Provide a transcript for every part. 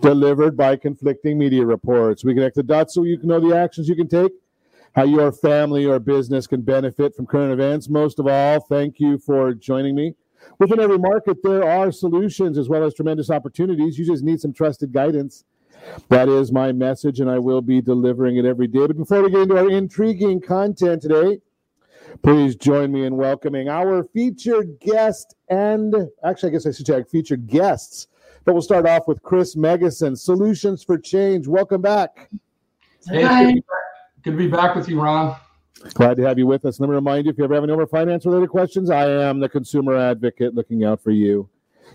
delivered by conflicting media reports. We connect the dots so you can know the actions you can take, how your family or business can benefit from current events. Most of all, thank you for joining me. Within every market, there are solutions as well as tremendous opportunities. You just need some trusted guidance. That is my message, and I will be delivering it every day. But before we get into our intriguing content today, please join me in welcoming our featured guest and actually, I guess I should check featured guests but we'll start off with Chris Megison, Solutions for Change. Welcome back. Hey, good to, be, good to be back with you, Ron. Glad to have you with us. Let me remind you if you ever have any more finance related questions, I am the consumer advocate looking out for you.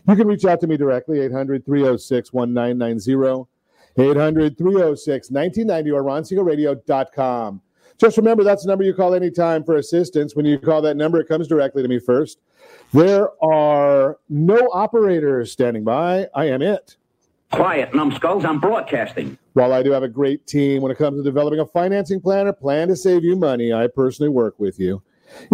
You can reach out to me directly, 800 306 1990, 800 306 1990, or ronsiegelradio.com. Just remember that's the number you call anytime for assistance. When you call that number, it comes directly to me first. There are no operators standing by. I am it. Quiet, numbskulls. I'm broadcasting. While I do have a great team when it comes to developing a financing plan or plan to save you money, I personally work with you.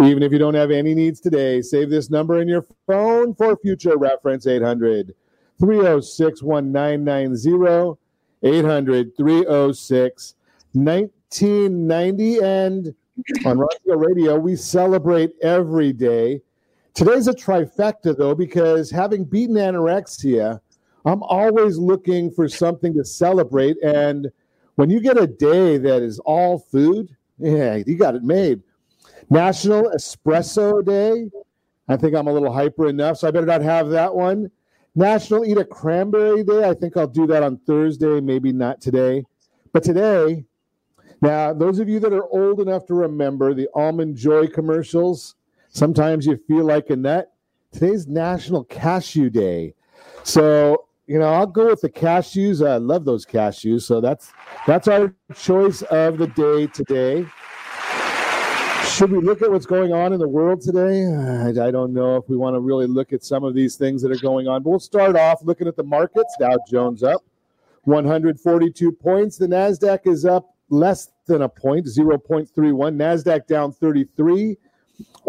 Even if you don't have any needs today, save this number in your phone for future reference 800 306 1990. 800 306 1990. And on Radio Radio, we celebrate every day Today's a trifecta, though, because having beaten anorexia, I'm always looking for something to celebrate. And when you get a day that is all food, yeah, you got it made. National Espresso Day. I think I'm a little hyper enough, so I better not have that one. National Eat a Cranberry Day. I think I'll do that on Thursday, maybe not today. But today, now, those of you that are old enough to remember the Almond Joy commercials, Sometimes you feel like a nut. Today's National Cashew Day. So, you know, I'll go with the cashews. I love those cashews. So that's that's our choice of the day today. Should we look at what's going on in the world today? I, I don't know if we want to really look at some of these things that are going on. But we'll start off looking at the markets. Dow Jones up 142 points. The Nasdaq is up less than a point, 0.31. NASDAQ down 33.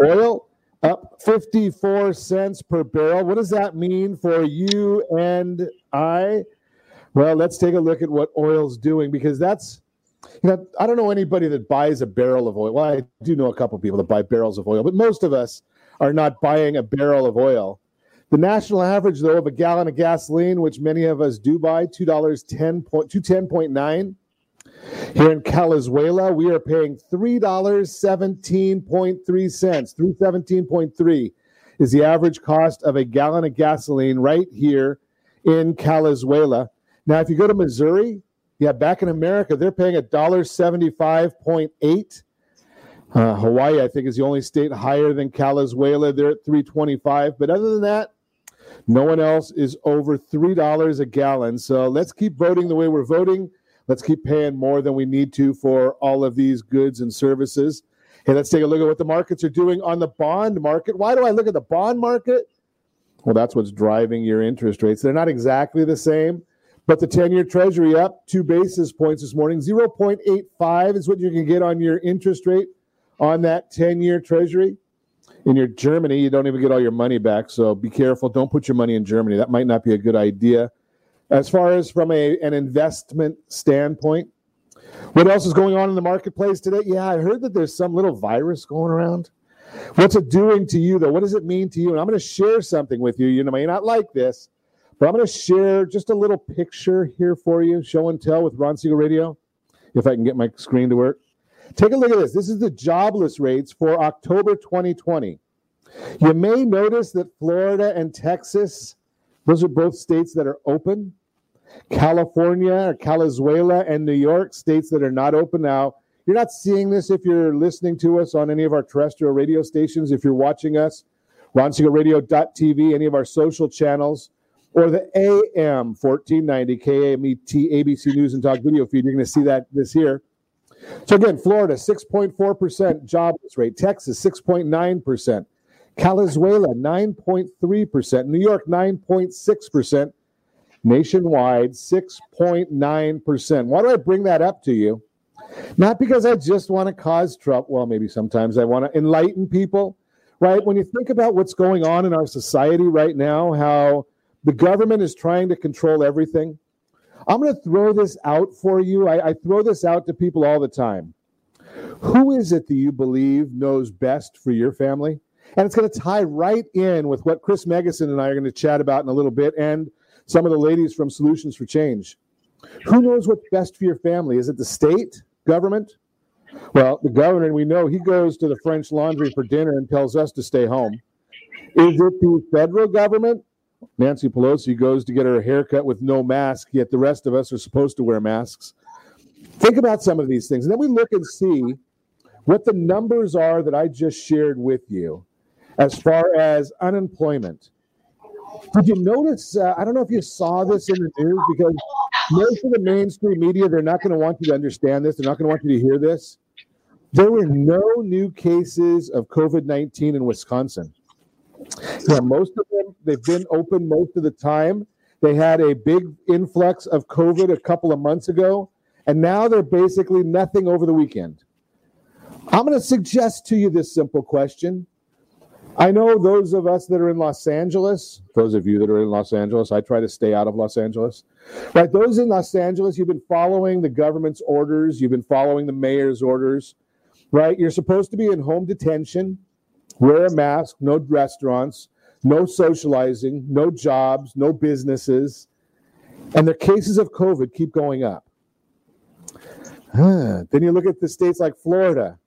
Oil up 54 cents per barrel. What does that mean for you and I? Well, let's take a look at what oil's doing because that's you know, I don't know anybody that buys a barrel of oil. Well, I do know a couple people that buy barrels of oil, but most of us are not buying a barrel of oil. The national average, though, of a gallon of gasoline, which many of us do buy, two dollars ten point two ten point nine. Here in Calizuela, we are paying $3.17.3. 317.3 is the average cost of a gallon of gasoline right here in Calizuela. Now, if you go to Missouri, yeah, back in America, they're paying $1.75.8. Uh, Hawaii, I think, is the only state higher than Calizuela. They're at 325. But other than that, no one else is over $3 a gallon. So let's keep voting the way we're voting. Let's keep paying more than we need to for all of these goods and services. Hey, let's take a look at what the markets are doing on the bond market. Why do I look at the bond market? Well, that's what's driving your interest rates. They're not exactly the same, but the 10 year treasury up two basis points this morning. 0.85 is what you can get on your interest rate on that 10 year treasury. In your Germany, you don't even get all your money back. So be careful. Don't put your money in Germany. That might not be a good idea. As far as from a, an investment standpoint, what else is going on in the marketplace today? Yeah, I heard that there's some little virus going around. What's it doing to you, though? What does it mean to you? And I'm going to share something with you. You may not like this, but I'm going to share just a little picture here for you, show and tell with Ron Siegel Radio, if I can get my screen to work. Take a look at this. This is the jobless rates for October 2020. You may notice that Florida and Texas, those are both states that are open. California or Calizuela and New York, states that are not open now. You're not seeing this if you're listening to us on any of our terrestrial radio stations, if you're watching us, ronsiegelradio.tv, any of our social channels, or the AM 1490 KAMET ABC News and Talk video feed. You're going to see that this year. So again, Florida, 6.4% jobless rate. Texas, 6.9%. Calizuela, 9.3%. New York, 9.6%. Nationwide, 6.9%. Why do I bring that up to you? Not because I just want to cause trouble. Well, maybe sometimes I want to enlighten people, right? When you think about what's going on in our society right now, how the government is trying to control everything. I'm going to throw this out for you. I, I, throw this out to people all the time. Who is it that you believe knows best for your family? And it's going to tie right in with what Chris Megison and I are going to chat about in a little bit and some of the ladies from Solutions for Change. Who knows what's best for your family? Is it the state government? Well, the governor, we know he goes to the French Laundry for dinner and tells us to stay home. Is it the federal government? Nancy Pelosi goes to get her haircut with no mask, yet the rest of us are supposed to wear masks. Think about some of these things. And then we look and see what the numbers are that I just shared with you as far as unemployment. Did you notice? Uh, I don't know if you saw this in the news because most of the mainstream media, they're not going to want you to understand this. They're not going to want you to hear this. There were no new cases of COVID 19 in Wisconsin. Yeah, most of them, they've been open most of the time. They had a big influx of COVID a couple of months ago, and now they're basically nothing over the weekend. I'm going to suggest to you this simple question. I know those of us that are in Los Angeles, those of you that are in Los Angeles, I try to stay out of Los Angeles. Right, those in Los Angeles, you've been following the government's orders, you've been following the mayor's orders, right? You're supposed to be in home detention wear a mask, no restaurants, no socializing, no jobs, no businesses. And the cases of COVID keep going up. Then you look at the states like Florida.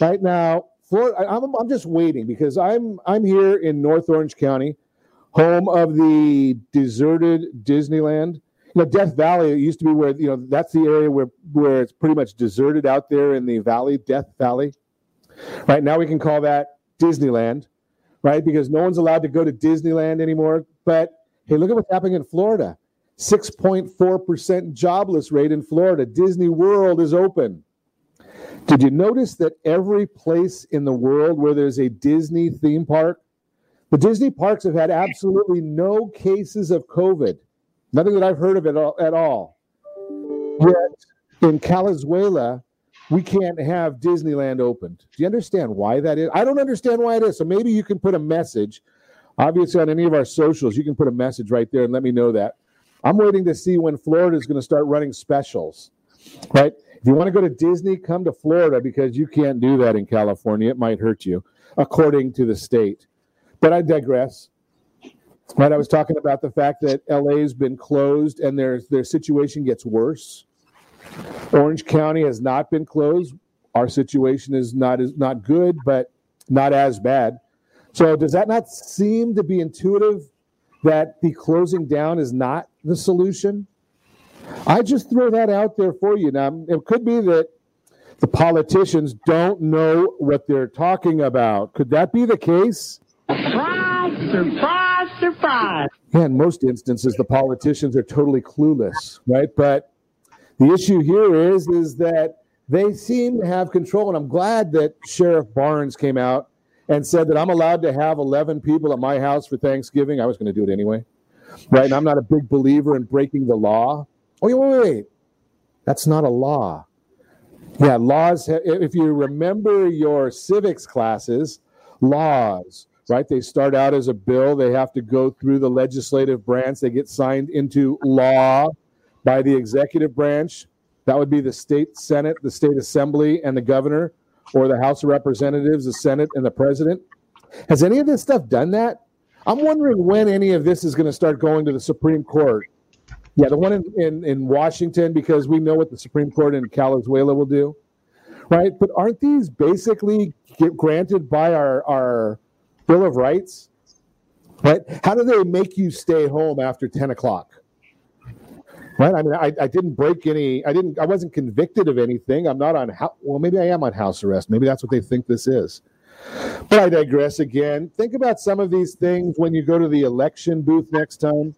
Right now, Florida, I'm, I'm just waiting because I'm I'm here in North Orange County, home of the deserted Disneyland. You know, Death Valley it used to be where you know that's the area where where it's pretty much deserted out there in the valley, Death Valley. Right now, we can call that Disneyland, right? Because no one's allowed to go to Disneyland anymore. But hey, look at what's happening in Florida 6.4% jobless rate in Florida. Disney World is open. Did you notice that every place in the world where there's a Disney theme park, the Disney parks have had absolutely no cases of COVID? Nothing that I've heard of at all. Yet in Calizuela, we can't have Disneyland opened. Do you understand why that is? I don't understand why it is. So maybe you can put a message, obviously on any of our socials, you can put a message right there and let me know that. I'm waiting to see when Florida is going to start running specials, right? You want to go to Disney, come to Florida because you can't do that in California. It might hurt you, according to the state. But I digress. Right, I was talking about the fact that LA has been closed and their their situation gets worse. Orange County has not been closed. Our situation is not is not good, but not as bad. So does that not seem to be intuitive that the closing down is not the solution? I just throw that out there for you. Now it could be that the politicians don't know what they're talking about. Could that be the case? Surprise, surprise, surprise. Yeah, in most instances, the politicians are totally clueless, right? But the issue here is is that they seem to have control, and I'm glad that Sheriff Barnes came out and said that I'm allowed to have 11 people at my house for Thanksgiving. I was going to do it anyway, right? And I'm not a big believer in breaking the law. Oh, wait, wait, wait. That's not a law. Yeah, laws. If you remember your civics classes, laws, right? They start out as a bill. They have to go through the legislative branch. They get signed into law by the executive branch. That would be the state senate, the state assembly, and the governor, or the House of Representatives, the Senate, and the president. Has any of this stuff done that? I'm wondering when any of this is going to start going to the Supreme Court. Yeah, the one in, in, in Washington, because we know what the Supreme Court in Calizuela will do, right? But aren't these basically granted by our, our Bill of Rights? Right? How do they make you stay home after 10 o'clock? Right. I mean, I, I didn't break any. I didn't. I wasn't convicted of anything. I'm not on. Well, maybe I am on house arrest. Maybe that's what they think this is. But I digress again. Think about some of these things when you go to the election booth next time.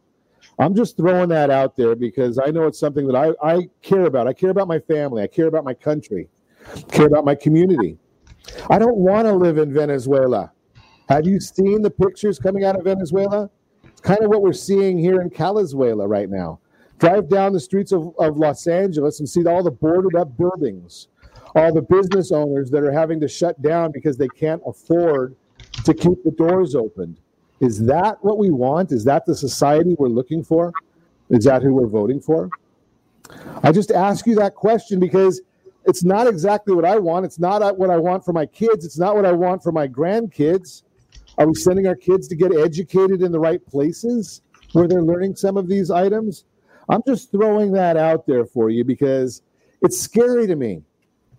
I'm just throwing that out there because I know it's something that I, I care about. I care about my family. I care about my country. I care about my community. I don't want to live in Venezuela. Have you seen the pictures coming out of Venezuela? It's kind of what we're seeing here in Calizuela right now. Drive down the streets of, of Los Angeles and see all the boarded up buildings, all the business owners that are having to shut down because they can't afford to keep the doors open. Is that what we want? Is that the society we're looking for? Is that who we're voting for? I just ask you that question because it's not exactly what I want. It's not what I want for my kids. It's not what I want for my grandkids. Are we sending our kids to get educated in the right places where they're learning some of these items? I'm just throwing that out there for you because it's scary to me.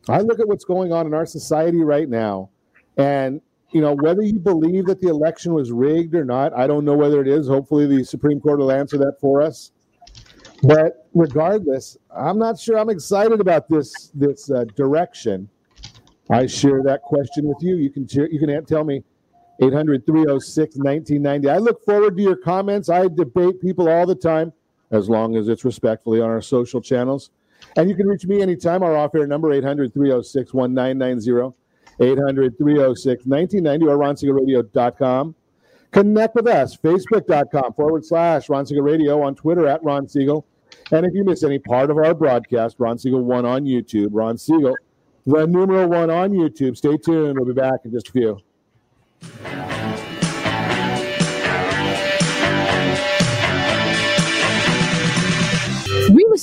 I look at what's going on in our society right now, and you know, whether you believe that the election was rigged or not, I don't know whether it is. Hopefully, the Supreme Court will answer that for us. But regardless, I'm not sure I'm excited about this this uh, direction. I share that question with you. You can you can tell me 800 306 1990. I look forward to your comments. I debate people all the time, as long as it's respectfully on our social channels. And you can reach me anytime. Our off air number 800 306 1990. 800 306 1990 or ronsiegelradio.com. Connect with us, facebook.com forward slash Ron Siegel Radio, on Twitter at Ron Siegel. And if you miss any part of our broadcast, Ron Siegel 1 on YouTube, Ron Siegel, the numeral 1 on YouTube. Stay tuned. We'll be back in just a few.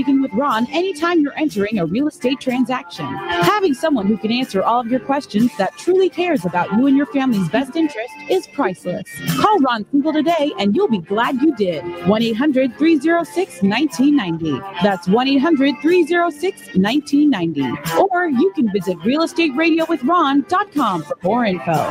speaking with Ron anytime you're entering a real estate transaction. Having someone who can answer all of your questions that truly cares about you and your family's best interest is priceless. Call Ron Siegel today and you'll be glad you did. 1 800 306 1990. That's 1 800 306 1990. Or you can visit realestateradio.com for more info.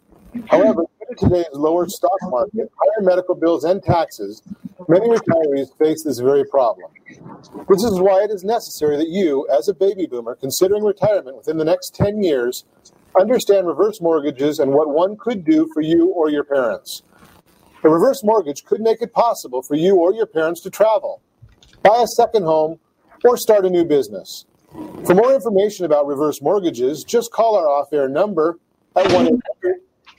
However, due to today's lower stock market, higher medical bills, and taxes, many retirees face this very problem. This is why it is necessary that you, as a baby boomer considering retirement within the next 10 years, understand reverse mortgages and what one could do for you or your parents. A reverse mortgage could make it possible for you or your parents to travel, buy a second home, or start a new business. For more information about reverse mortgages, just call our off air number at 1 800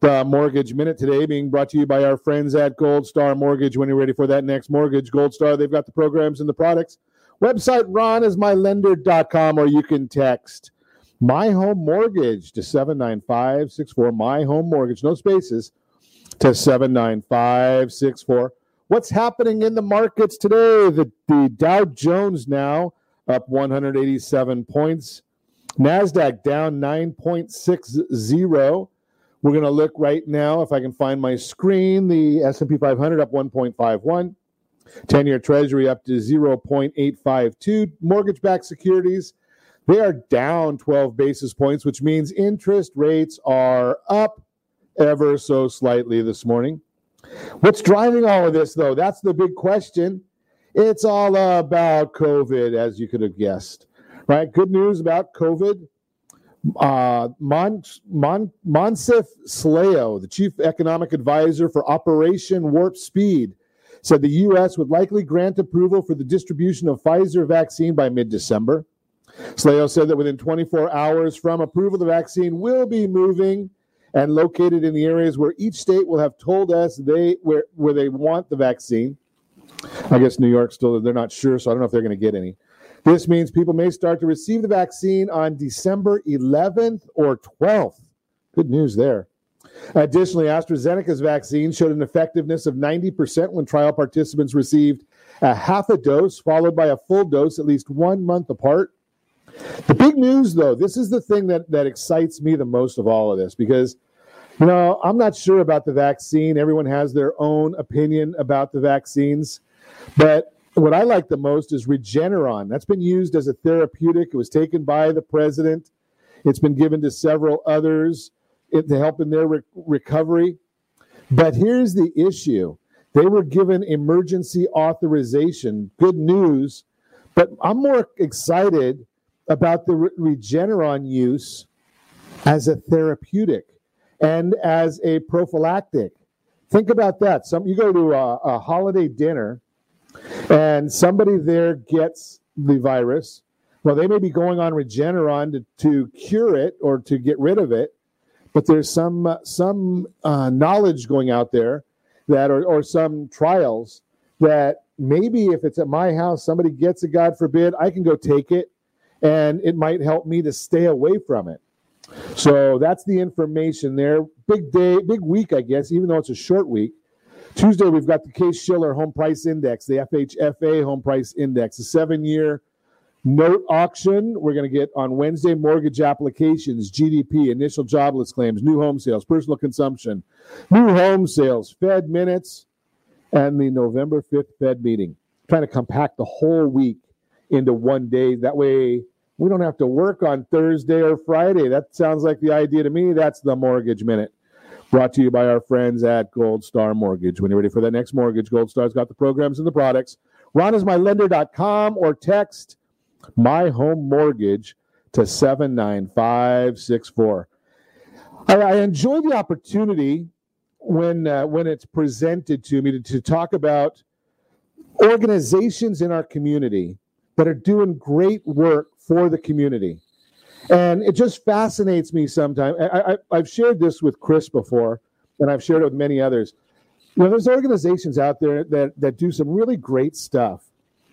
The Mortgage Minute today being brought to you by our friends at Gold Star Mortgage. When you're ready for that next mortgage, Gold Star, they've got the programs and the products. Website ronismylender.com or you can text My Home Mortgage to 79564. My Home Mortgage, no spaces, to 79564. What's happening in the markets today? The, the Dow Jones now up 187 points. NASDAQ down 9.60. We're going to look right now if I can find my screen. The S&P 500 up 1.51. 10-year Treasury up to 0.852. Mortgage-backed securities, they are down 12 basis points, which means interest rates are up ever so slightly this morning. What's driving all of this, though? That's the big question. It's all about COVID, as you could have guessed. Right? Good news about COVID uh, Mon, Mon, Slaoui, the chief economic advisor for Operation Warp Speed, said the U.S. would likely grant approval for the distribution of Pfizer vaccine by mid December. Slaoui said that within 24 hours from approval, the vaccine will be moving and located in the areas where each state will have told us they where, where they want the vaccine. I guess New York still they're not sure, so I don't know if they're going to get any. This means people may start to receive the vaccine on December 11th or 12th. Good news there. Additionally, AstraZeneca's vaccine showed an effectiveness of 90% when trial participants received a half a dose followed by a full dose at least one month apart. The big news, though, this is the thing that, that excites me the most of all of this because, you know, I'm not sure about the vaccine. Everyone has their own opinion about the vaccines. But what I like the most is Regeneron. That's been used as a therapeutic. It was taken by the president. It's been given to several others to help in their re- recovery. But here's the issue they were given emergency authorization. Good news. But I'm more excited about the Re- Regeneron use as a therapeutic and as a prophylactic. Think about that. Some you go to a, a holiday dinner and somebody there gets the virus. Well, they may be going on Regeneron to, to cure it or to get rid of it, but there's some uh, some uh, knowledge going out there that, or, or some trials that maybe if it's at my house, somebody gets it, God forbid, I can go take it, and it might help me to stay away from it. So that's the information there. Big day, big week, I guess, even though it's a short week. Tuesday, we've got the Case Shiller Home Price Index, the FHFA Home Price Index, a seven year note auction. We're going to get on Wednesday mortgage applications, GDP, initial jobless claims, new home sales, personal consumption, new home sales, Fed minutes, and the November 5th Fed meeting. Trying to compact the whole week into one day. That way, we don't have to work on Thursday or Friday. That sounds like the idea to me. That's the mortgage minute. Brought to you by our friends at Gold Star Mortgage. When you're ready for that next mortgage, Gold Star's got the programs and the products. Ron is my RonIsMyLender.com or text My Home Mortgage to 79564. I, I enjoy the opportunity when uh, when it's presented to me to, to talk about organizations in our community that are doing great work for the community. And it just fascinates me sometimes. I, I, have shared this with Chris before, and I've shared it with many others. You know, there's organizations out there that, that do some really great stuff.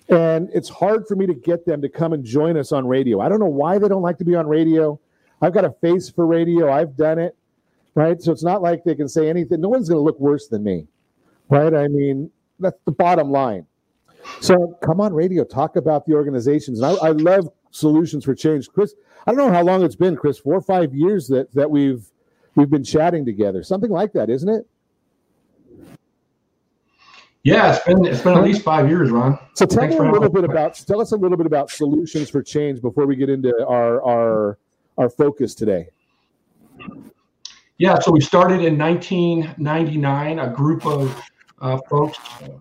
And it's hard for me to get them to come and join us on radio. I don't know why they don't like to be on radio. I've got a face for radio. I've done it, right? So it's not like they can say anything. No one's going to look worse than me, right? I mean, that's the bottom line. So come on radio, talk about the organizations. And I, I love solutions for change. Chris, I don't know how long it's been, Chris, four or five years that that we've we've been chatting together. Something like that, isn't it? Yeah, it's been it's been at least five years, Ron. So tell Thanks me a little bit about tell us a little bit about solutions for change before we get into our our our focus today. Yeah, so we started in 1999. A group of uh, folks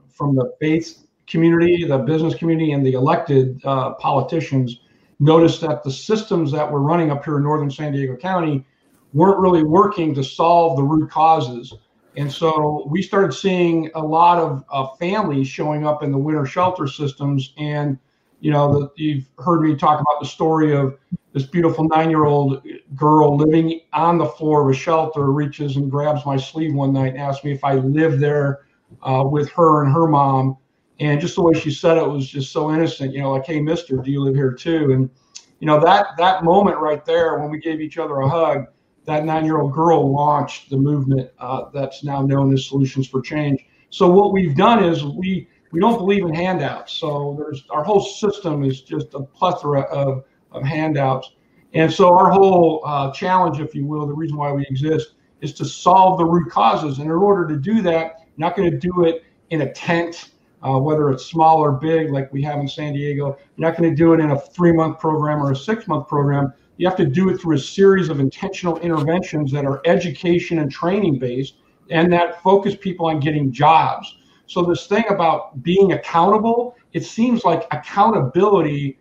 from the faith community, the business community, and the elected uh, politicians noticed that the systems that were running up here in northern San Diego County weren't really working to solve the root causes and so we started seeing a lot of uh, families showing up in the winter shelter systems. And, you know, the, you've heard me talk about the story of this beautiful nine year old girl living on the floor of a shelter reaches and grabs my sleeve one night and asks me if I live there uh, with her and her mom. And just the way she said it was just so innocent, you know, like, hey, mister, do you live here too? And, you know, that, that moment right there when we gave each other a hug, that nine-year-old girl launched the movement uh, that's now known as Solutions for Change. So what we've done is we we don't believe in handouts. So there's our whole system is just a plethora of, of handouts. And so our whole uh, challenge, if you will, the reason why we exist is to solve the root causes. And in order to do that, you're not going to do it in a tent, uh, whether it's small or big, like we have in San Diego. You're not going to do it in a three-month program or a six-month program you have to do it through a series of intentional interventions that are education and training based and that focus people on getting jobs. So, this thing about being accountable, it seems like accountability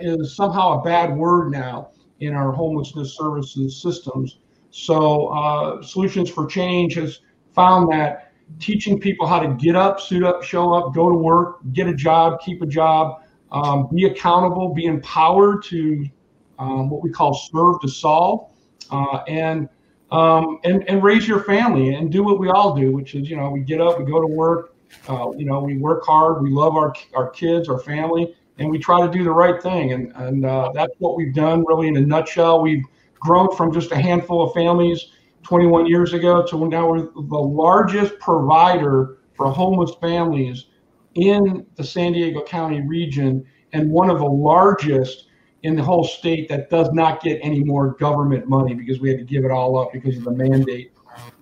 is somehow a bad word now in our homelessness services systems. So, uh, Solutions for Change has found that teaching people how to get up, suit up, show up, go to work, get a job, keep a job, um, be accountable, be empowered to um, what we call serve to solve, uh, and um, and and raise your family and do what we all do, which is you know we get up, we go to work, uh, you know we work hard, we love our our kids, our family, and we try to do the right thing, and and uh, that's what we've done really in a nutshell. We've grown from just a handful of families 21 years ago to now we're the largest provider for homeless families in the San Diego County region and one of the largest in the whole state that does not get any more government money because we had to give it all up because of the mandate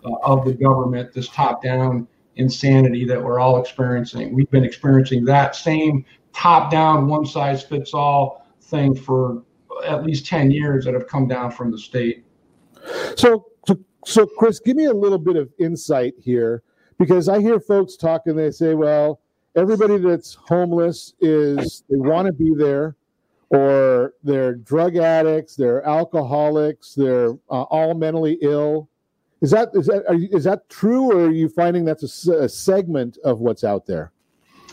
uh, of the government, this top down insanity that we're all experiencing. We've been experiencing that same top down, one size fits all thing for at least 10 years that have come down from the state. So, so, Chris, give me a little bit of insight here because I hear folks talking, they say, well, everybody that's homeless is, they want to be there or they're drug addicts, they're alcoholics, they're uh, all mentally ill. Is that is that you, is that true, or are you finding that's a, a, segment of what's out there?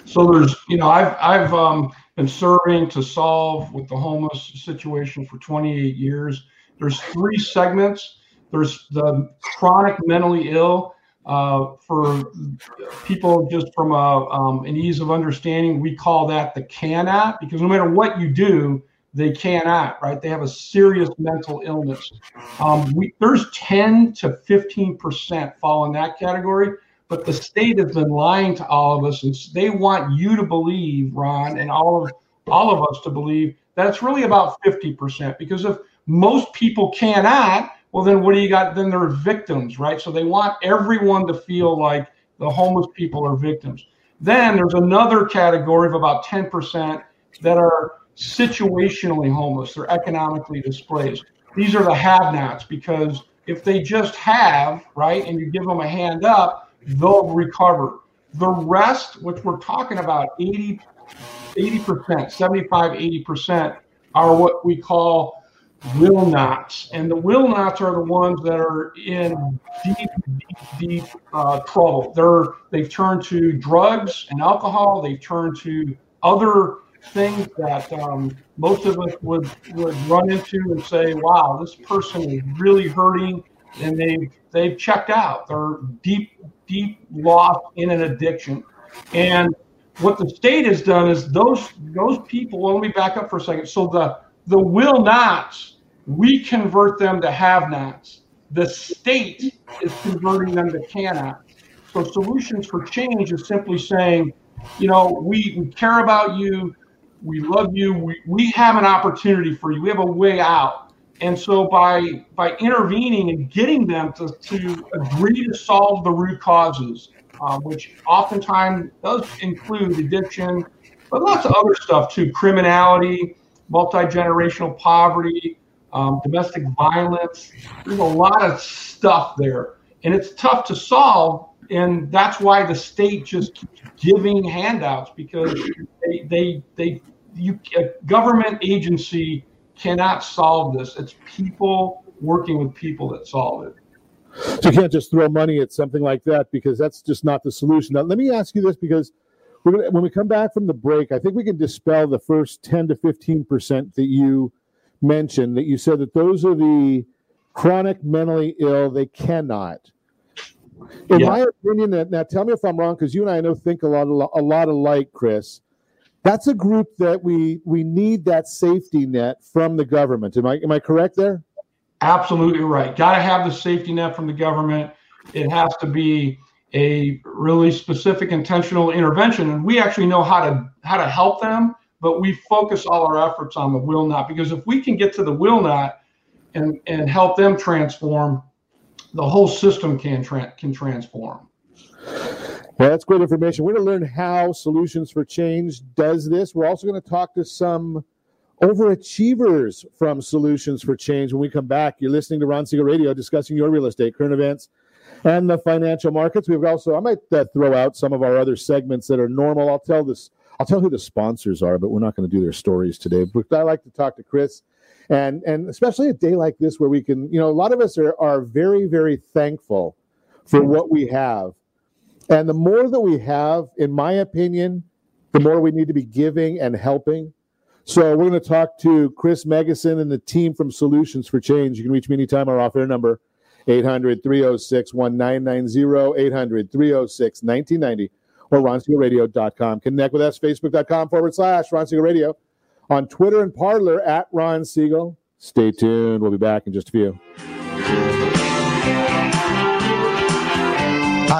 So there's, you know, I've I've um, been serving to solve with the homeless situation for 28 years. There's three segments. There's the chronic mentally ill, uh, for people just from a, um, an ease of understanding, we call that the cannot because no matter what you do, they cannot, right? They have a serious mental illness. Um, we, there's 10 to 15% fall in that category, but the state has been lying to all of us, and they want you to believe, Ron, and all of all of us to believe that it's really about 50%. Because if most people cannot, well, then what do you got? Then they're victims, right? So they want everyone to feel like the homeless people are victims. Then there's another category of about 10% that are situationally homeless. They're economically displaced. These are the have nots because if they just have, right, and you give them a hand up, they'll recover. The rest, which we're talking about 80, 80%, 75, 80%, are what we call will nots. And the will nots are the ones that are in deep, deep, deep uh, trouble. They're they've turned to drugs and alcohol. They've turned to other things that um, most of us would would run into and say, "Wow, this person is really hurting," and they've they've checked out. They're deep, deep lost in an addiction, and what the state has done is those those people. Well, let me back up for a second. So the the will nots, we convert them to have nots. The state is converting them to cannot. So solutions for change is simply saying, you know, we, we care about you, we love you, we, we have an opportunity for you, we have a way out. And so by by intervening and getting them to, to agree to solve the root causes, um, which oftentimes does include addiction, but lots of other stuff too, criminality, multi-generational poverty, um, domestic violence. There's a lot of stuff there, and it's tough to solve. And that's why the state just keeps giving handouts because they they they you a government agency cannot solve this. It's people working with people that solve it. So you can't just throw money at something like that because that's just not the solution. Now, let me ask you this because gonna, when we come back from the break, I think we can dispel the first 10 to 15% that you mentioned, that you said that those are the chronic mentally ill, they cannot. In yeah. my opinion, now tell me if I'm wrong, because you and I know think a lot, a lot alike, Chris. That's a group that we we need that safety net from the government. Am I am I correct there? Absolutely right. Got to have the safety net from the government. It has to be a really specific intentional intervention and we actually know how to how to help them but we focus all our efforts on the will not because if we can get to the will not and and help them transform the whole system can tra- can transform well, that's great information. We're going to learn how Solutions for Change does this. We're also going to talk to some overachievers from Solutions for Change when we come back. You're listening to Ron Siegel Radio discussing your real estate, current events, and the financial markets. We've also, I might uh, throw out some of our other segments that are normal. I'll tell this, I'll tell who the sponsors are, but we're not going to do their stories today. But I like to talk to Chris, and and especially a day like this where we can, you know, a lot of us are are very very thankful for what we have, and the more that we have, in my opinion, the more we need to be giving and helping. So we're going to talk to Chris Megison and the team from Solutions for Change. You can reach me anytime. Our off-air number 800 306 1990, 800 306 1990, or ronsiegelradio.com. Connect with us, facebook.com forward slash Ron Siegel Radio, on Twitter and Parler at Ron Siegel. Stay tuned. We'll be back in just a few.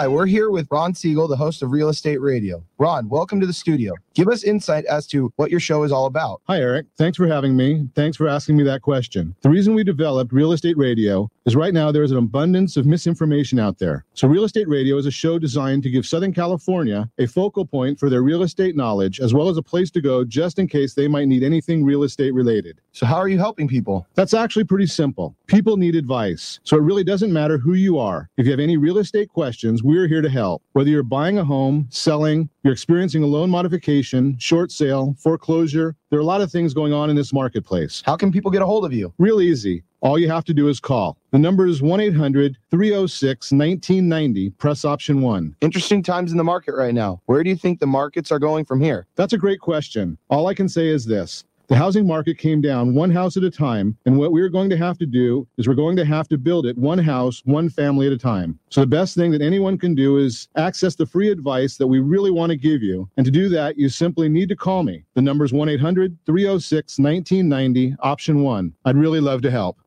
Hi, we're here with Ron Siegel, the host of Real Estate Radio. Ron, welcome to the studio. Give us insight as to what your show is all about. Hi, Eric. Thanks for having me. Thanks for asking me that question. The reason we developed Real Estate Radio is right now there is an abundance of misinformation out there. So, Real Estate Radio is a show designed to give Southern California a focal point for their real estate knowledge, as well as a place to go just in case they might need anything real estate related. So, how are you helping people? That's actually pretty simple. People need advice. So, it really doesn't matter who you are. If you have any real estate questions, we're here to help. Whether you're buying a home, selling, you're experiencing a loan modification, short sale, foreclosure, there are a lot of things going on in this marketplace. How can people get a hold of you? Real easy. All you have to do is call. The number is 1 800 306 1990, press option one. Interesting times in the market right now. Where do you think the markets are going from here? That's a great question. All I can say is this the housing market came down one house at a time. And what we're going to have to do is we're going to have to build it one house, one family at a time. So the best thing that anyone can do is access the free advice that we really want to give you. And to do that, you simply need to call me. The number is 1 800 306 1990, option one. I'd really love to help.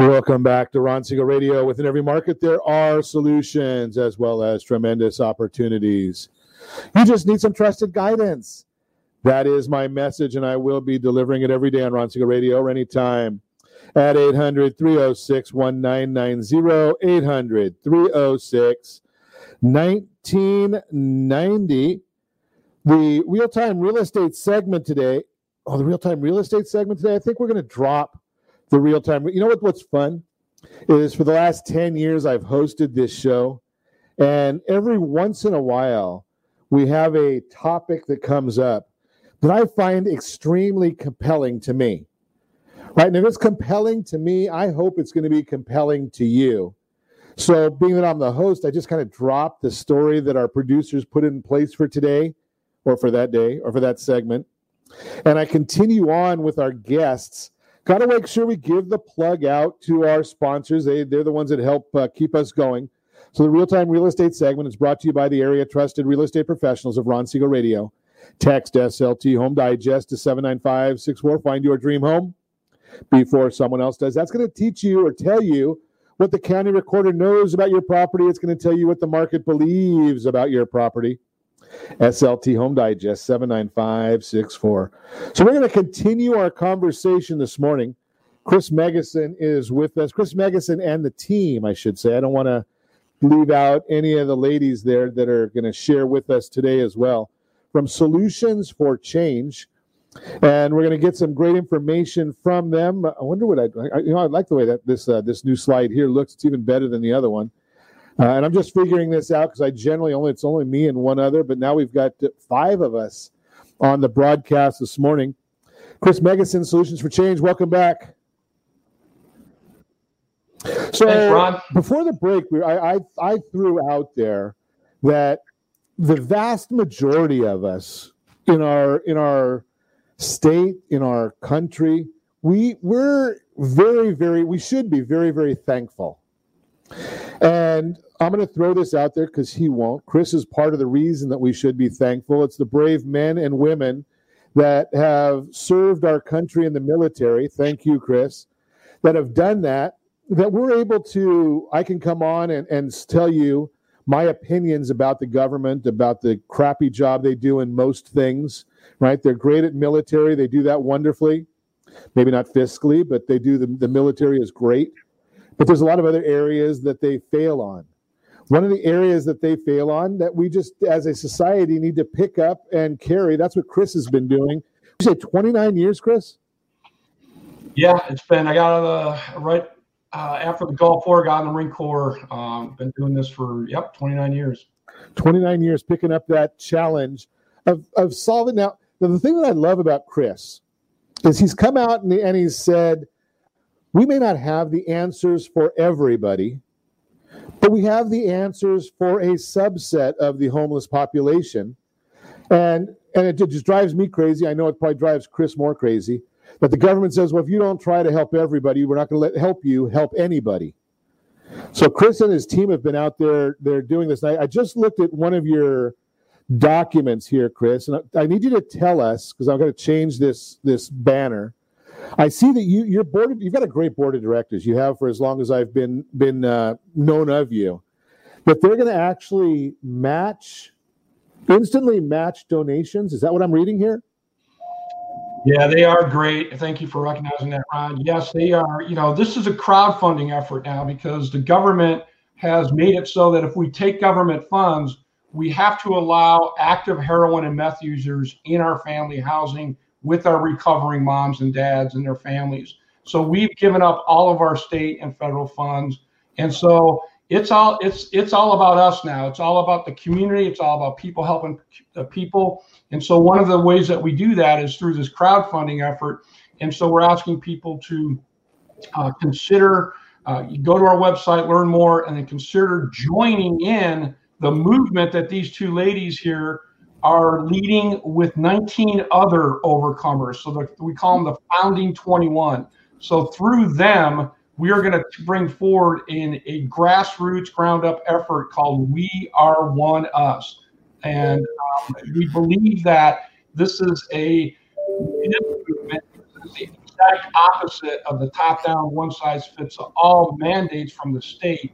Welcome back to Ron Siegel Radio. Within every market, there are solutions as well as tremendous opportunities. You just need some trusted guidance. That is my message, and I will be delivering it every day on Ron Siegel Radio or anytime at 800 306 1990. 800 306 1990. The real time real estate segment today. Oh, the real time real estate segment today. I think we're going to drop the real time. You know what? What's fun is for the last ten years I've hosted this show, and every once in a while we have a topic that comes up that I find extremely compelling to me. Right, and if it's compelling to me, I hope it's going to be compelling to you. So, being that I'm the host, I just kind of drop the story that our producers put in place for today, or for that day, or for that segment. And I continue on with our guests got to make sure we give the plug out to our sponsors. They, they're the ones that help uh, keep us going. So the Real Time Real Estate segment is brought to you by the area trusted real estate professionals of Ron Siegel Radio. Text SLT Home Digest to 79564. Find your dream home before someone else does. That's going to teach you or tell you what the county recorder knows about your property. It's going to tell you what the market believes about your property. SLT Home Digest 79564. So we're going to continue our conversation this morning. Chris Megison is with us. Chris Megison and the team, I should say. I don't want to leave out any of the ladies there that are going to share with us today as well from Solutions for Change. And we're going to get some great information from them. I wonder what I you know, I like the way that this uh, this new slide here looks. It's even better than the other one. Uh, and I'm just figuring this out because I generally only it's only me and one other, but now we've got five of us on the broadcast this morning. Chris Megison, Solutions for Change, welcome back. So Thanks, before the break, we, I, I I threw out there that the vast majority of us in our in our state in our country we we're very very we should be very very thankful and I'm going to throw this out there because he won't. Chris is part of the reason that we should be thankful. It's the brave men and women that have served our country in the military. Thank you, Chris, that have done that. That we're able to, I can come on and, and tell you my opinions about the government, about the crappy job they do in most things, right? They're great at military, they do that wonderfully. Maybe not fiscally, but they do the, the military is great. But there's a lot of other areas that they fail on. One of the areas that they fail on that we just, as a society, need to pick up and carry. That's what Chris has been doing. You say 29 years, Chris? Yeah, it's been. I got uh, right uh, after the Gulf War, got in the Marine Corps. Um, been doing this for yep, 29 years. 29 years, picking up that challenge of of solving. Now, the thing that I love about Chris is he's come out and, and he's said, we may not have the answers for everybody, but we have the answers for a subset of the homeless population. And and it just drives me crazy. I know it probably drives Chris more crazy. That the government says, well, if you don't try to help everybody, we're not going to let help you help anybody. So Chris and his team have been out there. They're doing this. I, I just looked at one of your documents here, Chris, and I, I need you to tell us because I'm going to change this this banner. I see that you you're board. You've got a great board of directors. You have for as long as I've been been uh, known of you. But they're going to actually match, instantly match donations. Is that what I'm reading here? Yeah, they are great. Thank you for recognizing that, Ron. Yes, they are. You know, this is a crowdfunding effort now because the government has made it so that if we take government funds, we have to allow active heroin and meth users in our family housing with our recovering moms and dads and their families. So we've given up all of our state and federal funds. And so it's all it's it's all about us now. It's all about the community. It's all about people helping the people. And so one of the ways that we do that is through this crowdfunding effort. And so we're asking people to uh, consider uh, go to our website, learn more, and then consider joining in the movement that these two ladies here are leading with 19 other overcomers. So the, we call them the founding 21. So through them, we are going to bring forward in a grassroots ground up effort called We Are One Us. And um, we believe that this is a movement, the exact opposite of the top down, one size fits all mandates from the state.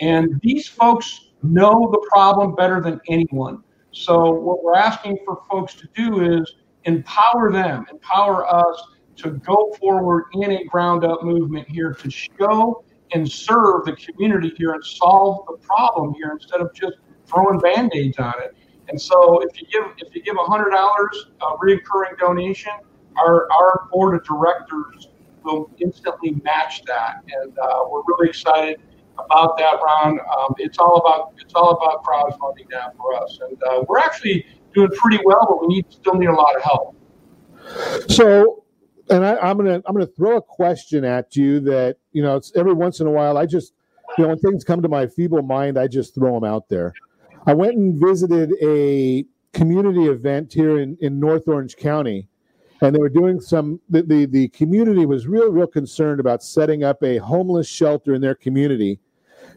And these folks know the problem better than anyone. So, what we're asking for folks to do is empower them, empower us to go forward in a ground up movement here to show and serve the community here and solve the problem here instead of just throwing band-aids on it. And so if you give if you give hundred dollars a recurring donation, our our board of directors will instantly match that. And uh, we're really excited about that, Ron. Um, it's all about it's all about crowdfunding now for us, and uh, we're actually doing pretty well, but we need still need a lot of help. So and I, am gonna I'm gonna throw a question at you that you know it's every once in a while I just you know when things come to my feeble mind I just throw them out there. I went and visited a community event here in, in North Orange County, and they were doing some the, the, the community was real real concerned about setting up a homeless shelter in their community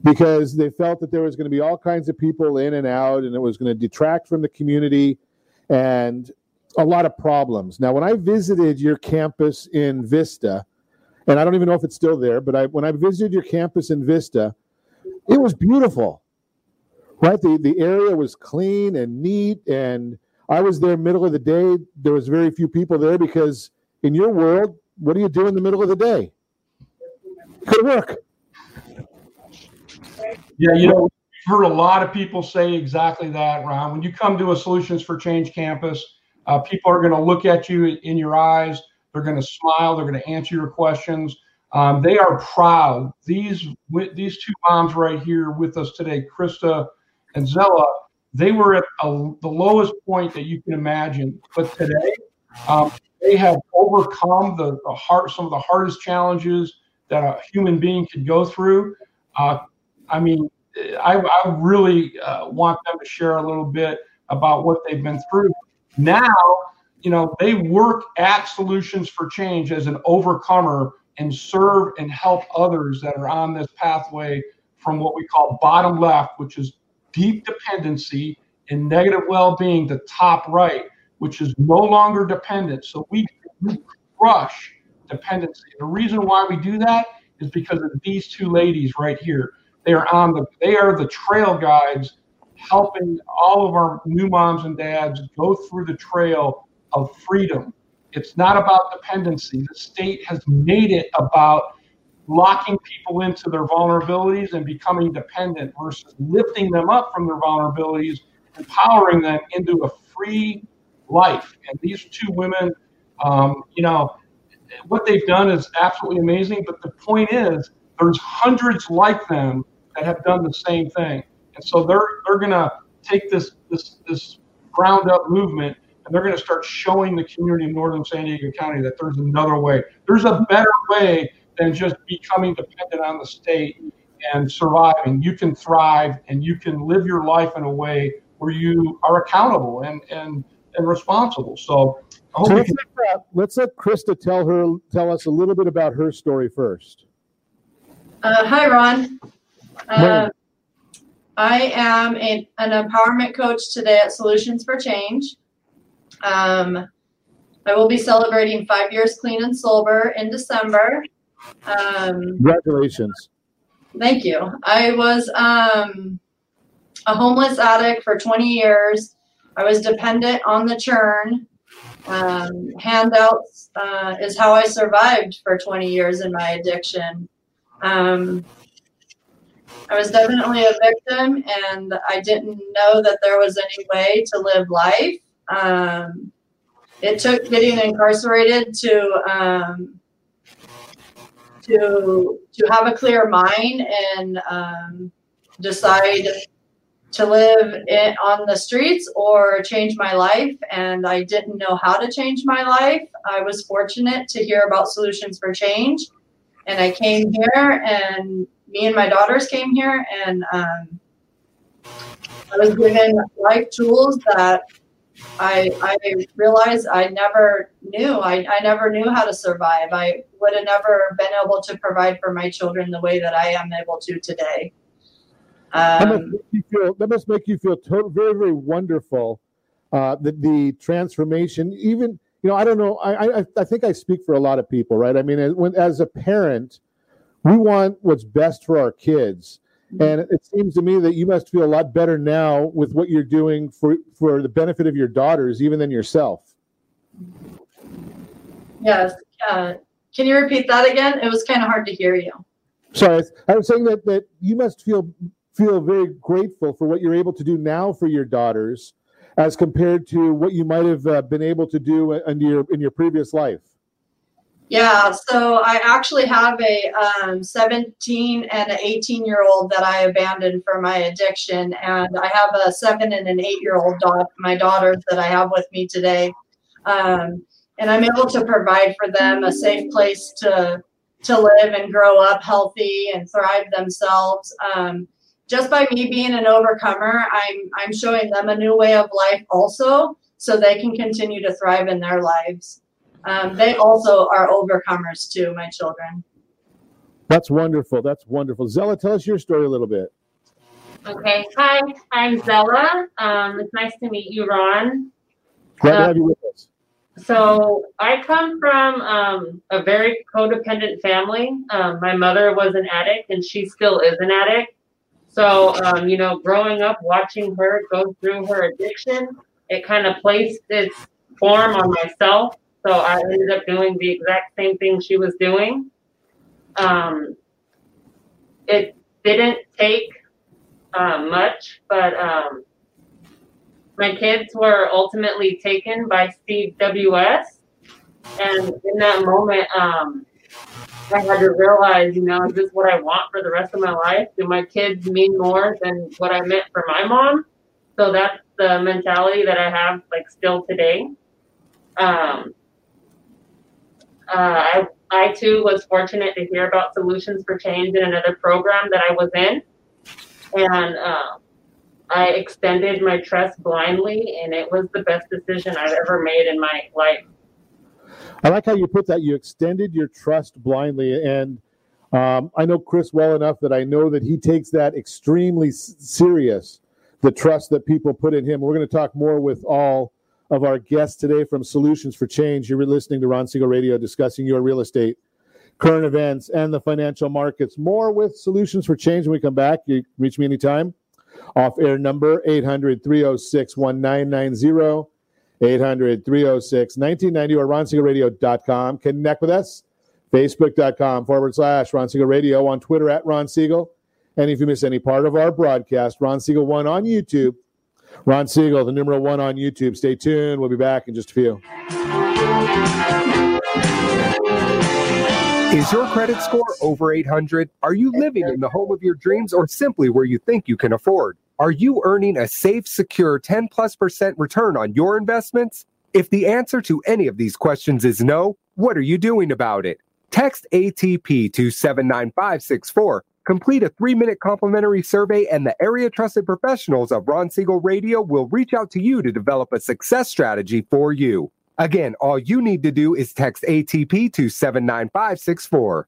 because they felt that there was going to be all kinds of people in and out and it was going to detract from the community and a lot of problems. Now, when I visited your campus in Vista, and I don't even know if it's still there, but I when I visited your campus in Vista, it was beautiful. Right? The the area was clean and neat and I was there middle of the day. There was very few people there because in your world, what do you do in the middle of the day? Go work. Yeah, you know, heard a lot of people say exactly that, Ron. When you come to a Solutions for Change campus, uh, people are going to look at you in your eyes. They're going to smile. They're going to answer your questions. Um, they are proud. These these two moms right here with us today, Krista and Zella, they were at a, the lowest point that you can imagine. But today, um, they have overcome the, the some of the hardest challenges that a human being could go through. Uh, I mean, I, I really uh, want them to share a little bit about what they've been through. Now, you know, they work at Solutions for Change as an overcomer and serve and help others that are on this pathway from what we call bottom left, which is deep dependency and negative well-being, to top right, which is no longer dependent. So we, we crush dependency. The reason why we do that is because of these two ladies right here. They are on the they are the trail guides helping all of our new moms and dads go through the trail of freedom. It's not about dependency. The state has made it about locking people into their vulnerabilities and becoming dependent versus lifting them up from their vulnerabilities, empowering them into a free life. And these two women, um, you know, what they've done is absolutely amazing. But the point is, there's hundreds like them that have done the same thing. And so they're they're going to take this this this ground up movement and they're going to start showing the community of northern San Diego County that there's another way. There's a better way than just becoming dependent on the state and surviving. You can thrive and you can live your life in a way where you are accountable and and and responsible. So, so let's, let, uh, let's let Krista tell her tell us a little bit about her story first. Uh, hi, Ron. Uh, I am a, an empowerment coach today at Solutions for Change. Um, I will be celebrating five years clean and sober in December. Um, Congratulations. Thank you. I was um, a homeless addict for 20 years. I was dependent on the churn. Um, handouts uh, is how I survived for 20 years in my addiction. Um, I was definitely a victim, and I didn't know that there was any way to live life. Um, it took getting incarcerated to um, to to have a clear mind and um, decide to live on the streets or change my life. And I didn't know how to change my life. I was fortunate to hear about Solutions for Change, and I came here, and me and my daughters came here, and um, I was given life tools that I, I realized I never knew. I, I never knew how to survive. I would have never been able to provide for my children the way that I am able to today. that, must Um, make you feel, that must make you feel very, very wonderful. Uh, the, the transformation, even you know, I don't know. I, I I think I speak for a lot of people, right? I mean, as- when as a parent, we want what's best for our kids, and it seems to me that you must feel a lot better now with what you're doing for for the benefit of your daughters, even than yourself. yes. Uh, can you repeat that again? It was kind of hard to hear you. Sorry, I was saying that that you must feel feel very grateful for what you're able to do now for your daughters, as compared to what you might have uh, been able to do in your in your previous life. Yeah, so I actually have a um, 17 and an 18 year old that I abandoned for my addiction, and I have a seven and an eight year old daughter, my daughters that I have with me today, um, and I'm able to provide for them a safe place to to live and grow up healthy and thrive themselves. Um, just by me being an overcomer, I'm I'm showing them a new way of life also, so they can continue to thrive in their lives. Um, they also are overcomers too, my children. That's wonderful. That's wonderful. Zella, tell us your story a little bit. Okay. Hi, I'm Zella. Um, it's nice to meet you, Ron. Glad to Uh, have you with us. So I come from um, a very codependent family. Um, my mother was an addict, and she still is an addict. So um, you know, growing up watching her go through her addiction, it kind of placed its form on myself. So I ended up doing the exact same thing she was doing. Um, it didn't take uh, much, but um, my kids were ultimately taken by CWS. And in that moment, um, I had to realize, you know, is this what I want for the rest of my life? Do my kids mean more than what I meant for my mom? So that's the mentality that I have, like, still today. Um, uh, I, I too was fortunate to hear about Solutions for Change in another program that I was in. And um, I extended my trust blindly, and it was the best decision I've ever made in my life. I like how you put that. You extended your trust blindly, and um, I know Chris well enough that I know that he takes that extremely serious. The trust that people put in him. We're going to talk more with all of our guests today from Solutions for Change. You're listening to Ron Siegel Radio discussing your real estate, current events, and the financial markets. More with Solutions for Change when we come back. You reach me anytime. Off air number 800 306 1990. 800 306 1990 or ronsiegelradio.com. Connect with us. Facebook.com forward slash Ron Siegel Radio. On Twitter at Ron Siegel. And if you miss any part of our broadcast, Ron Siegel 1 on YouTube. Ron Siegel, the numero one on YouTube. Stay tuned. We'll be back in just a few. Is your credit score over 800? Are you living in the home of your dreams or simply where you think you can afford? Are you earning a safe, secure 10 plus percent return on your investments? If the answer to any of these questions is no, what are you doing about it? Text ATP to 79564. Complete a three minute complimentary survey, and the area trusted professionals of Ron Siegel Radio will reach out to you to develop a success strategy for you. Again, all you need to do is text ATP to 79564.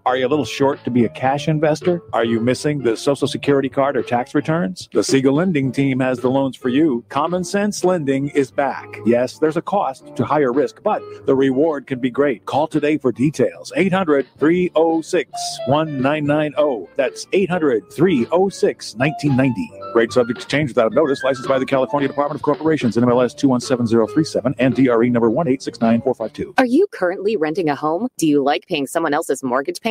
Are you a little short to be a cash investor? Are you missing the Social Security card or tax returns? The Siegel Lending Team has the loans for you. Common Sense Lending is back. Yes, there's a cost to higher risk, but the reward can be great. Call today for details. 800 306 1990. That's 800 306 1990. Rate subject to change without notice. Licensed by the California Department of Corporations in MLS 217037 and DRE number 1869452. Are you currently renting a home? Do you like paying someone else's mortgage payment?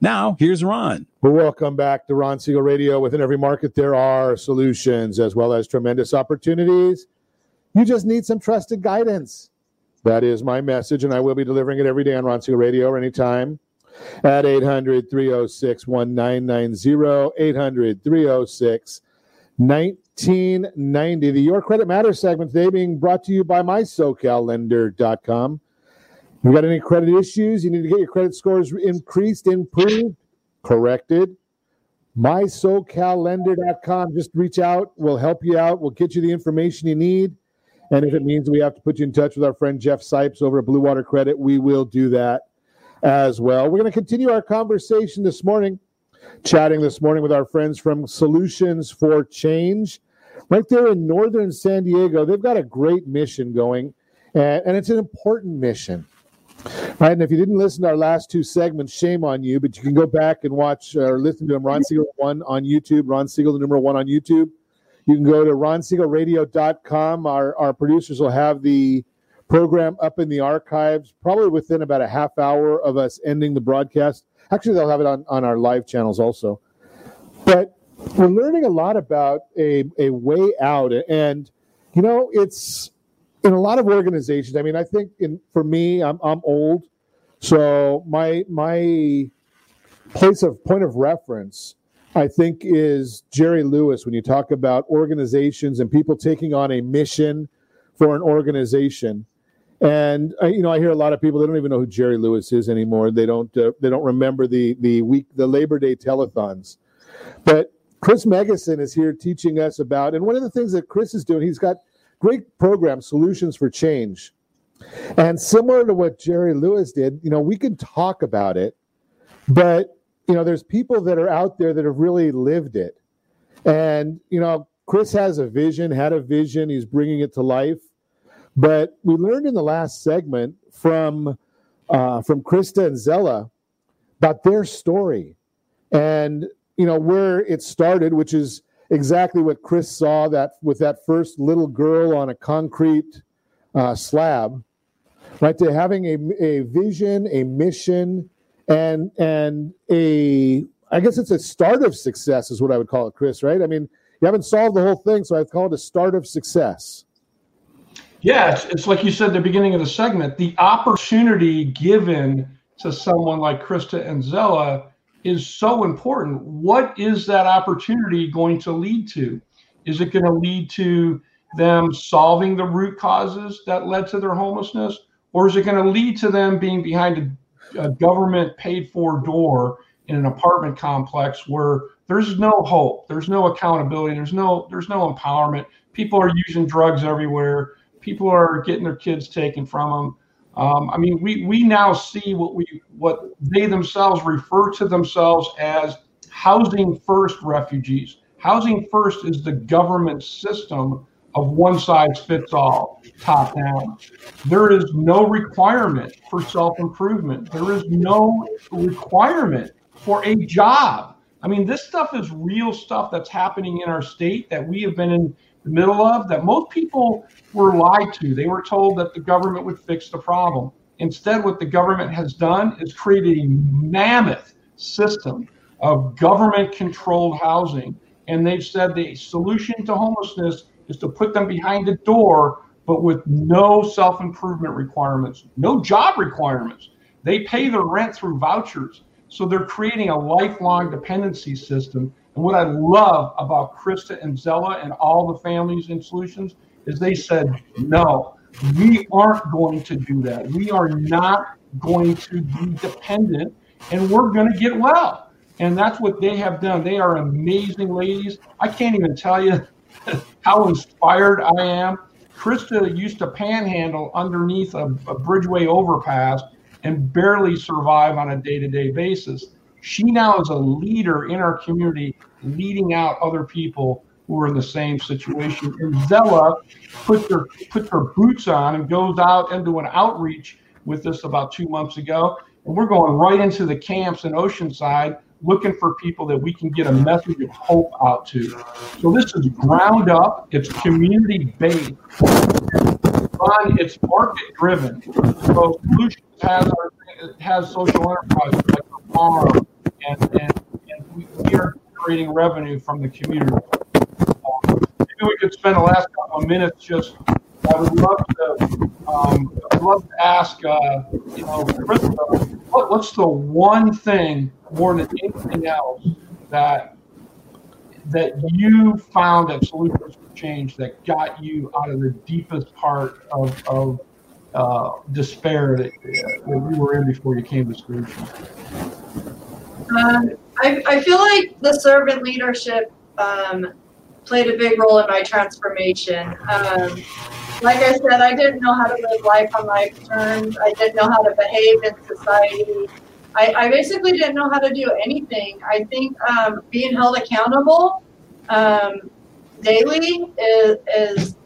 Now, here's Ron. Well, welcome back to Ron Siegel Radio. Within every market, there are solutions as well as tremendous opportunities. You just need some trusted guidance. That is my message, and I will be delivering it every day on Ron Siegel Radio or anytime at 800 306 1990. 800 306 1990. The Your Credit Matters segment today being brought to you by MySoCalLender.com. You got any credit issues? You need to get your credit scores increased, improved, corrected. MySoCalLender.com. Just reach out. We'll help you out. We'll get you the information you need. And if it means we have to put you in touch with our friend Jeff Sipes over at Blue Water Credit, we will do that as well. We're going to continue our conversation this morning, chatting this morning with our friends from Solutions for Change. Right there in northern San Diego, they've got a great mission going, and, and it's an important mission. Right, and if you didn't listen to our last two segments, shame on you. But you can go back and watch uh, or listen to them. Ron Siegel one on YouTube. Ron Siegel, the number one on YouTube. You can go to ronsiegelradio.com. Our our producers will have the program up in the archives, probably within about a half hour of us ending the broadcast. Actually, they'll have it on, on our live channels also. But we're learning a lot about a, a way out. And, you know, it's in a lot of organizations. I mean, I think in for me, I'm, I'm old. So my my place of point of reference, I think, is Jerry Lewis when you talk about organizations and people taking on a mission for an organization. And I, you know, I hear a lot of people they don't even know who Jerry Lewis is anymore. They don't uh, they don't remember the the week the Labor Day telethons. But Chris Megison is here teaching us about, and one of the things that Chris is doing, he's got great program, Solutions for Change. And similar to what Jerry Lewis did, you know, we can talk about it, but you know, there's people that are out there that have really lived it. And you know, Chris has a vision, had a vision, he's bringing it to life. But we learned in the last segment from uh, from Krista and Zella about their story and you know where it started, which is exactly what Chris saw that with that first little girl on a concrete uh, slab, right? To having a, a vision, a mission, and and a I guess it's a start of success is what I would call it, Chris. Right? I mean, you haven't solved the whole thing, so I've called it a start of success. Yeah, it's, it's like you said at the beginning of the segment. The opportunity given to someone like Krista and Zella is so important. What is that opportunity going to lead to? Is it going to lead to them solving the root causes that led to their homelessness? Or is it going to lead to them being behind a, a government paid for door in an apartment complex where there's no hope, there's no accountability, there's no there's no empowerment. People are using drugs everywhere. People are getting their kids taken from them. Um, I mean, we we now see what we what they themselves refer to themselves as housing first refugees. Housing first is the government system of one size fits all, top down. There is no requirement for self improvement. There is no requirement for a job. I mean, this stuff is real stuff that's happening in our state that we have been in the middle of that most people were lied to. They were told that the government would fix the problem. Instead, what the government has done is created a mammoth system of government controlled housing. And they've said the solution to homelessness is to put them behind a door, but with no self improvement requirements, no job requirements. They pay their rent through vouchers. So they're creating a lifelong dependency system and what I love about Krista and Zella and all the families and solutions is they said, no, we aren't going to do that. We are not going to be dependent and we're going to get well. And that's what they have done. They are amazing ladies. I can't even tell you how inspired I am. Krista used to panhandle underneath a, a bridgeway overpass and barely survive on a day to day basis. She now is a leader in our community, leading out other people who are in the same situation. And Zella puts her puts her boots on and goes out into an outreach with us about two months ago. And we're going right into the camps in Oceanside looking for people that we can get a message of hope out to. So this is ground up, it's community based. It's market driven. So Solutions has our, has social enterprises like farm and, and, and we, are generating revenue from the community. Uh, maybe we could spend the last couple of minutes just. I would love to. Um, I'd love to ask, uh, you know, what, what's the one thing more than anything else that that you found at Solutions for Change that got you out of the deepest part of, of uh, despair that, that you were in before you came to Solutions? Um, I, I feel like the servant leadership um, played a big role in my transformation. Um, like I said, I didn't know how to live life on my terms. I didn't know how to behave in society. I, I basically didn't know how to do anything. I think um, being held accountable um, daily is, is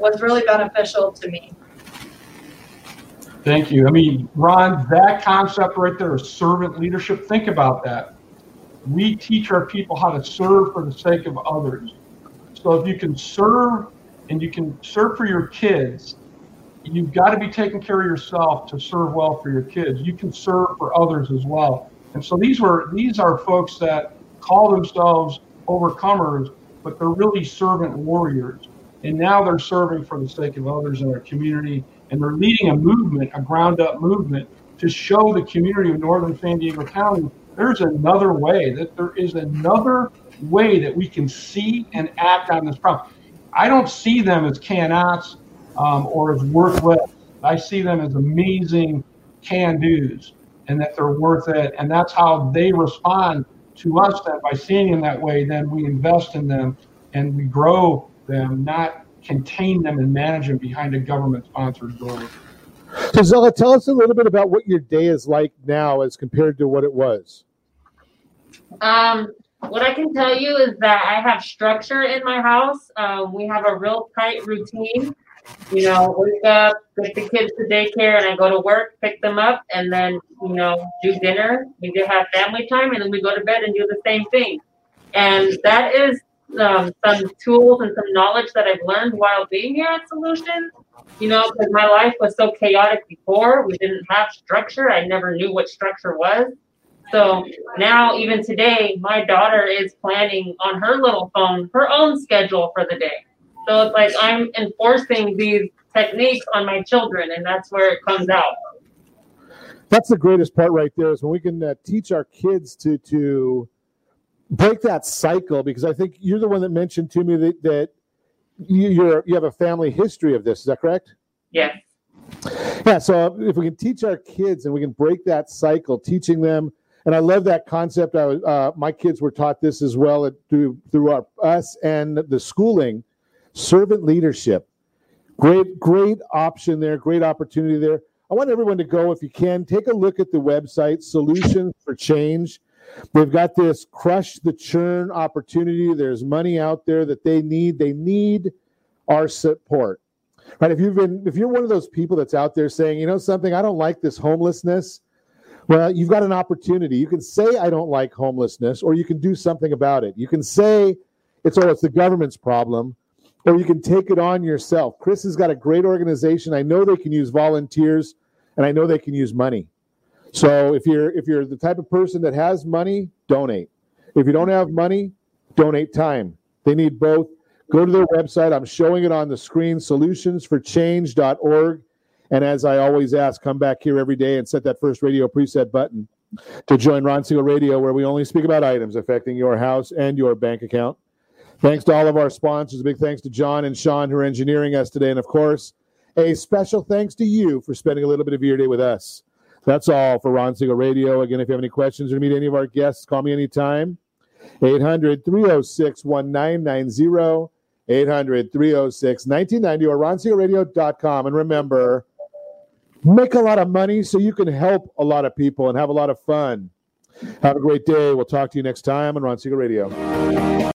was really beneficial to me. Thank you. I mean, Ron, that concept right there is servant leadership. Think about that. We teach our people how to serve for the sake of others. So if you can serve and you can serve for your kids, you've got to be taking care of yourself to serve well for your kids. You can serve for others as well. And so these were these are folks that call themselves overcomers, but they're really servant warriors. And now they're serving for the sake of others in our community and they're leading a movement, a ground up movement, to show the community of northern San Diego County there's another way, that there is another way that we can see and act on this problem. I don't see them as cannots um, or as worthless. I see them as amazing can do's and that they're worth it. And that's how they respond to us that by seeing them that way, then we invest in them and we grow them, not contain them and manage them behind a government sponsored door. So, Zella, tell us a little bit about what your day is like now as compared to what it was. Um, what I can tell you is that I have structure in my house. Um, we have a real tight routine. you know, wake up, get the kids to daycare, and I go to work, pick them up, and then you know, do dinner. We do have family time, and then we go to bed and do the same thing. And that is um, some tools and some knowledge that I've learned while being here at Solutions. You know, because my life was so chaotic before. We didn't have structure. I never knew what structure was. So now, even today, my daughter is planning on her little phone her own schedule for the day. So it's like I'm enforcing these techniques on my children, and that's where it comes out. That's the greatest part right there is when we can uh, teach our kids to to break that cycle. Because I think you're the one that mentioned to me that that you, you're you have a family history of this. Is that correct? Yes. Yeah. So if we can teach our kids and we can break that cycle, teaching them and I love that concept. I was, uh, my kids were taught this as well at, through through our, us and the schooling. Servant leadership, great great option there, great opportunity there. I want everyone to go if you can take a look at the website Solutions for Change. They've got this crush the churn opportunity. There's money out there that they need. They need our support. Right? If you've been if you're one of those people that's out there saying, you know something, I don't like this homelessness. Well, you've got an opportunity. You can say I don't like homelessness, or you can do something about it. You can say it's oh, it's the government's problem, or you can take it on yourself. Chris has got a great organization. I know they can use volunteers, and I know they can use money. So if you're if you're the type of person that has money, donate. If you don't have money, donate time. They need both. Go to their website. I'm showing it on the screen, solutionsforchange.org. And as I always ask, come back here every day and set that first radio preset button to join Ron Siegel Radio, where we only speak about items affecting your house and your bank account. Thanks to all of our sponsors. A big thanks to John and Sean who are engineering us today. And of course, a special thanks to you for spending a little bit of your day with us. That's all for Ron Siegel Radio. Again, if you have any questions or meet any of our guests, call me anytime. 800 306 1990. 800 306 1990 or ronsiegelradio.com. And remember, make a lot of money so you can help a lot of people and have a lot of fun. Have a great day. We'll talk to you next time on Ron Siegel Radio.